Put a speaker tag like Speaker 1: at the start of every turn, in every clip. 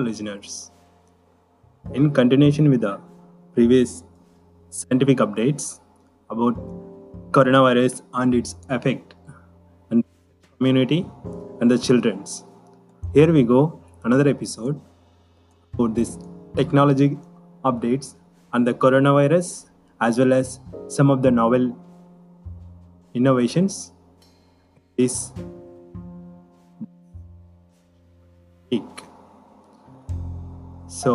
Speaker 1: Listeners. In continuation with the previous scientific updates about coronavirus and its effect on the community and the children's. Here we go, another episode about this technology updates on the coronavirus as well as some of the novel innovations this So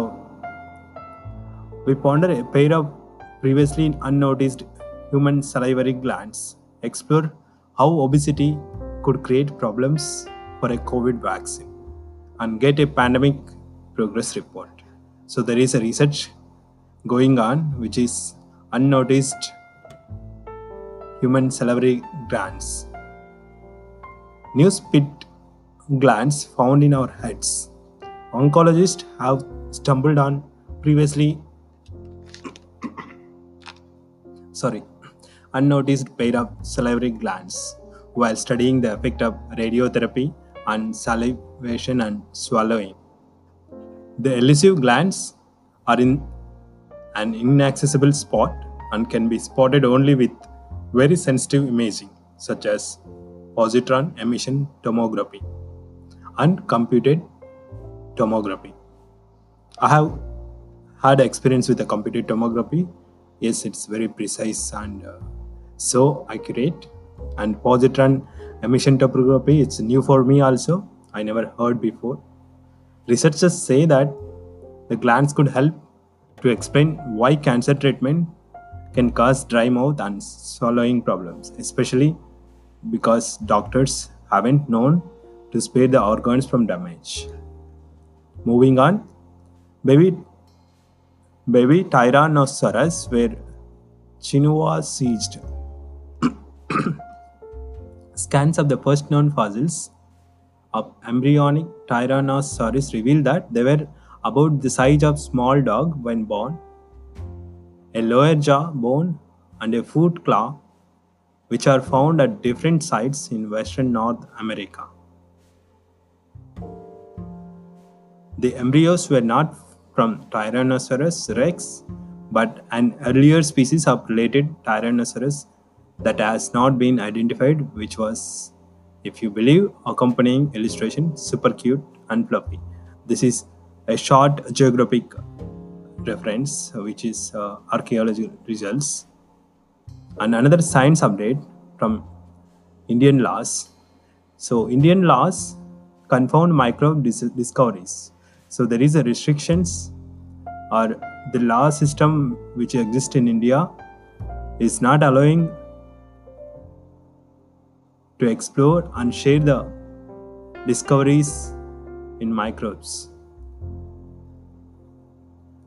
Speaker 1: we ponder a pair of previously unnoticed human salivary glands, explore how obesity could create problems for a COVID vaccine, and get a pandemic progress report. So there is a research going on which is unnoticed human salivary glands. New spit glands found in our heads. Oncologists have stumbled on previously sorry unnoticed pair of salivary glands while studying the effect of radiotherapy on salivation and swallowing. The elusive glands are in an inaccessible spot and can be spotted only with very sensitive imaging such as positron emission tomography and computed tomography. I have had experience with the computed tomography. Yes, it's very precise and uh, so accurate. And positron emission tomography, it's new for me also. I never heard before. Researchers say that the glands could help to explain why cancer treatment can cause dry mouth and swallowing problems, especially because doctors haven't known to spare the organs from damage. Moving on, baby baby Tyrannosaurus were Chihuahua seized. Scans of the first known fossils of embryonic Tyrannosaurus reveal that they were about the size of small dog when born, a lower jaw bone and a foot claw which are found at different sites in western North America. The embryos were not from Tyrannosaurus rex, but an earlier species of related Tyrannosaurus that has not been identified, which was, if you believe, accompanying illustration super cute and fluffy. This is a short geographic reference, which is uh, archaeology results. And another science update from Indian laws. So, Indian laws confound microbe dis- discoveries. So, there is a restrictions or the law system which exists in India is not allowing to explore and share the discoveries in microbes.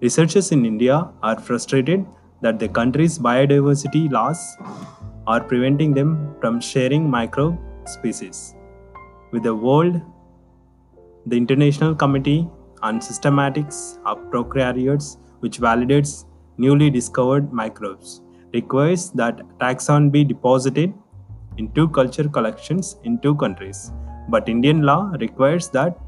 Speaker 1: Researchers in India are frustrated that the country's biodiversity laws are preventing them from sharing microbe species with the world. The International Committee on Systematics of Prokaryotes, which validates newly discovered microbes, requires that taxon be deposited in two culture collections in two countries. But Indian law requires that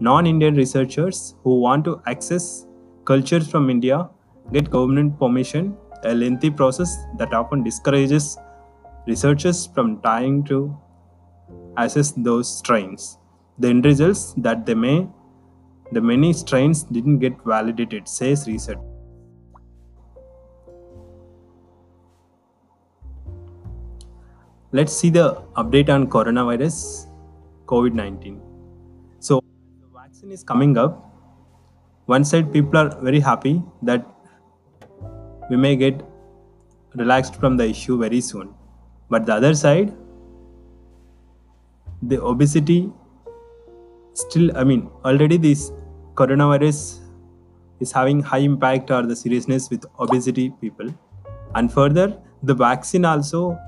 Speaker 1: non Indian researchers who want to access cultures from India get government permission, a lengthy process that often discourages researchers from trying to assess those strains. The end results that they may the many strains didn't get validated, says research. Let's see the update on coronavirus COVID 19. So, the vaccine is coming up. One side, people are very happy that we may get relaxed from the issue very soon. But the other side, the obesity still, I mean, already this coronavirus is having high impact or the seriousness with obesity people. And further, the vaccine also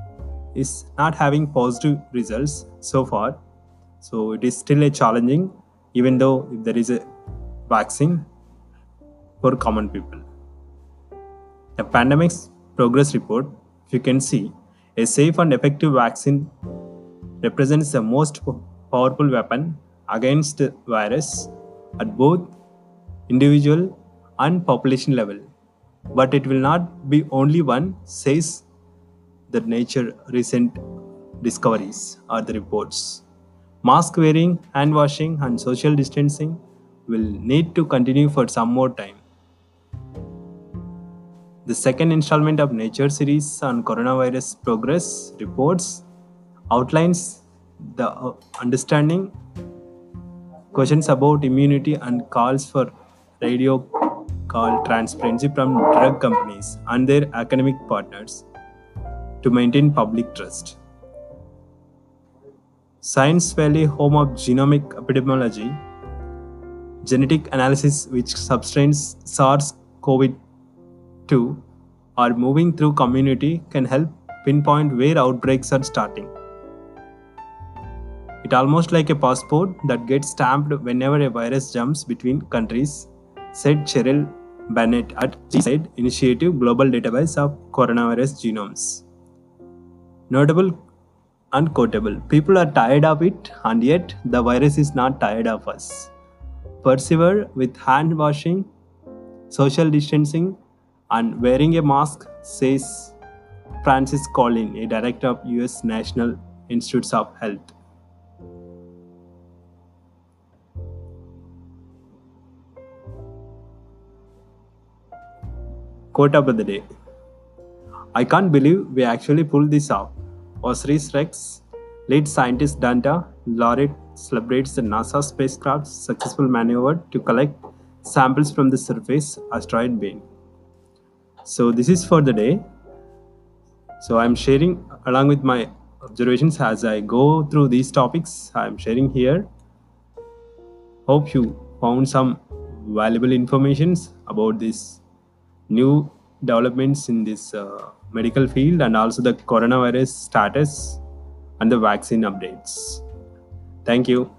Speaker 1: is not having positive results so far. So it is still a challenging, even though if there is a vaccine for common people. The pandemic's progress report, if you can see, a safe and effective vaccine represents the most powerful weapon against the virus at both individual, and population level. But it will not be only one, says the Nature recent discoveries or the reports. Mask wearing, hand washing, and social distancing will need to continue for some more time. The second installment of Nature series on coronavirus progress reports outlines the uh, understanding questions about immunity and calls for radio call transparency from drug companies and their academic partners to maintain public trust. Science Valley, home of genomic epidemiology, genetic analysis which substrains SARS CoV 2 are moving through community can help pinpoint where outbreaks are starting. It almost like a passport that gets stamped whenever a virus jumps between countries, said Cheryl Bennett at GISAID Initiative Global Database of Coronavirus Genomes. Notable and quotable. People are tired of it, and yet the virus is not tired of us. Persevere with hand washing, social distancing, and wearing a mask, says Francis Collin, a director of US National Institutes of Health. Quote of the day I can't believe we actually pulled this off. OSIRIS-REx, lead scientist Dante Lauretta celebrates the NASA spacecraft's successful maneuver to collect samples from the surface asteroid belt. So this is for the day. So I'm sharing along with my observations as I go through these topics. I'm sharing here. Hope you found some valuable informations about this new developments in this uh, medical field and also the coronavirus status and the vaccine updates. Thank you.